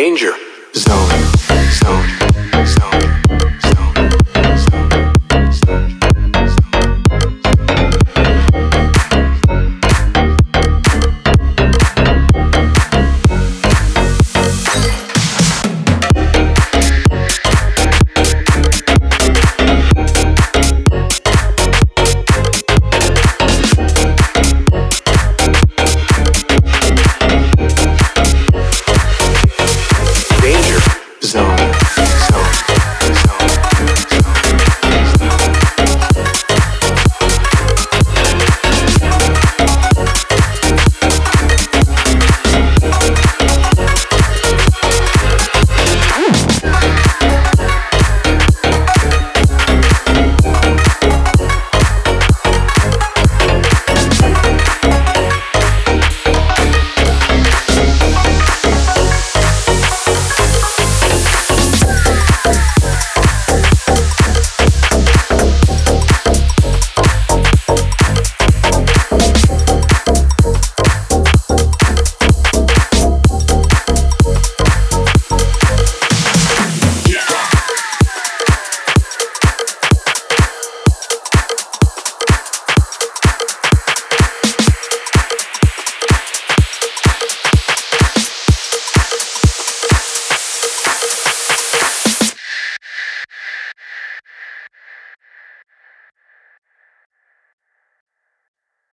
Danger.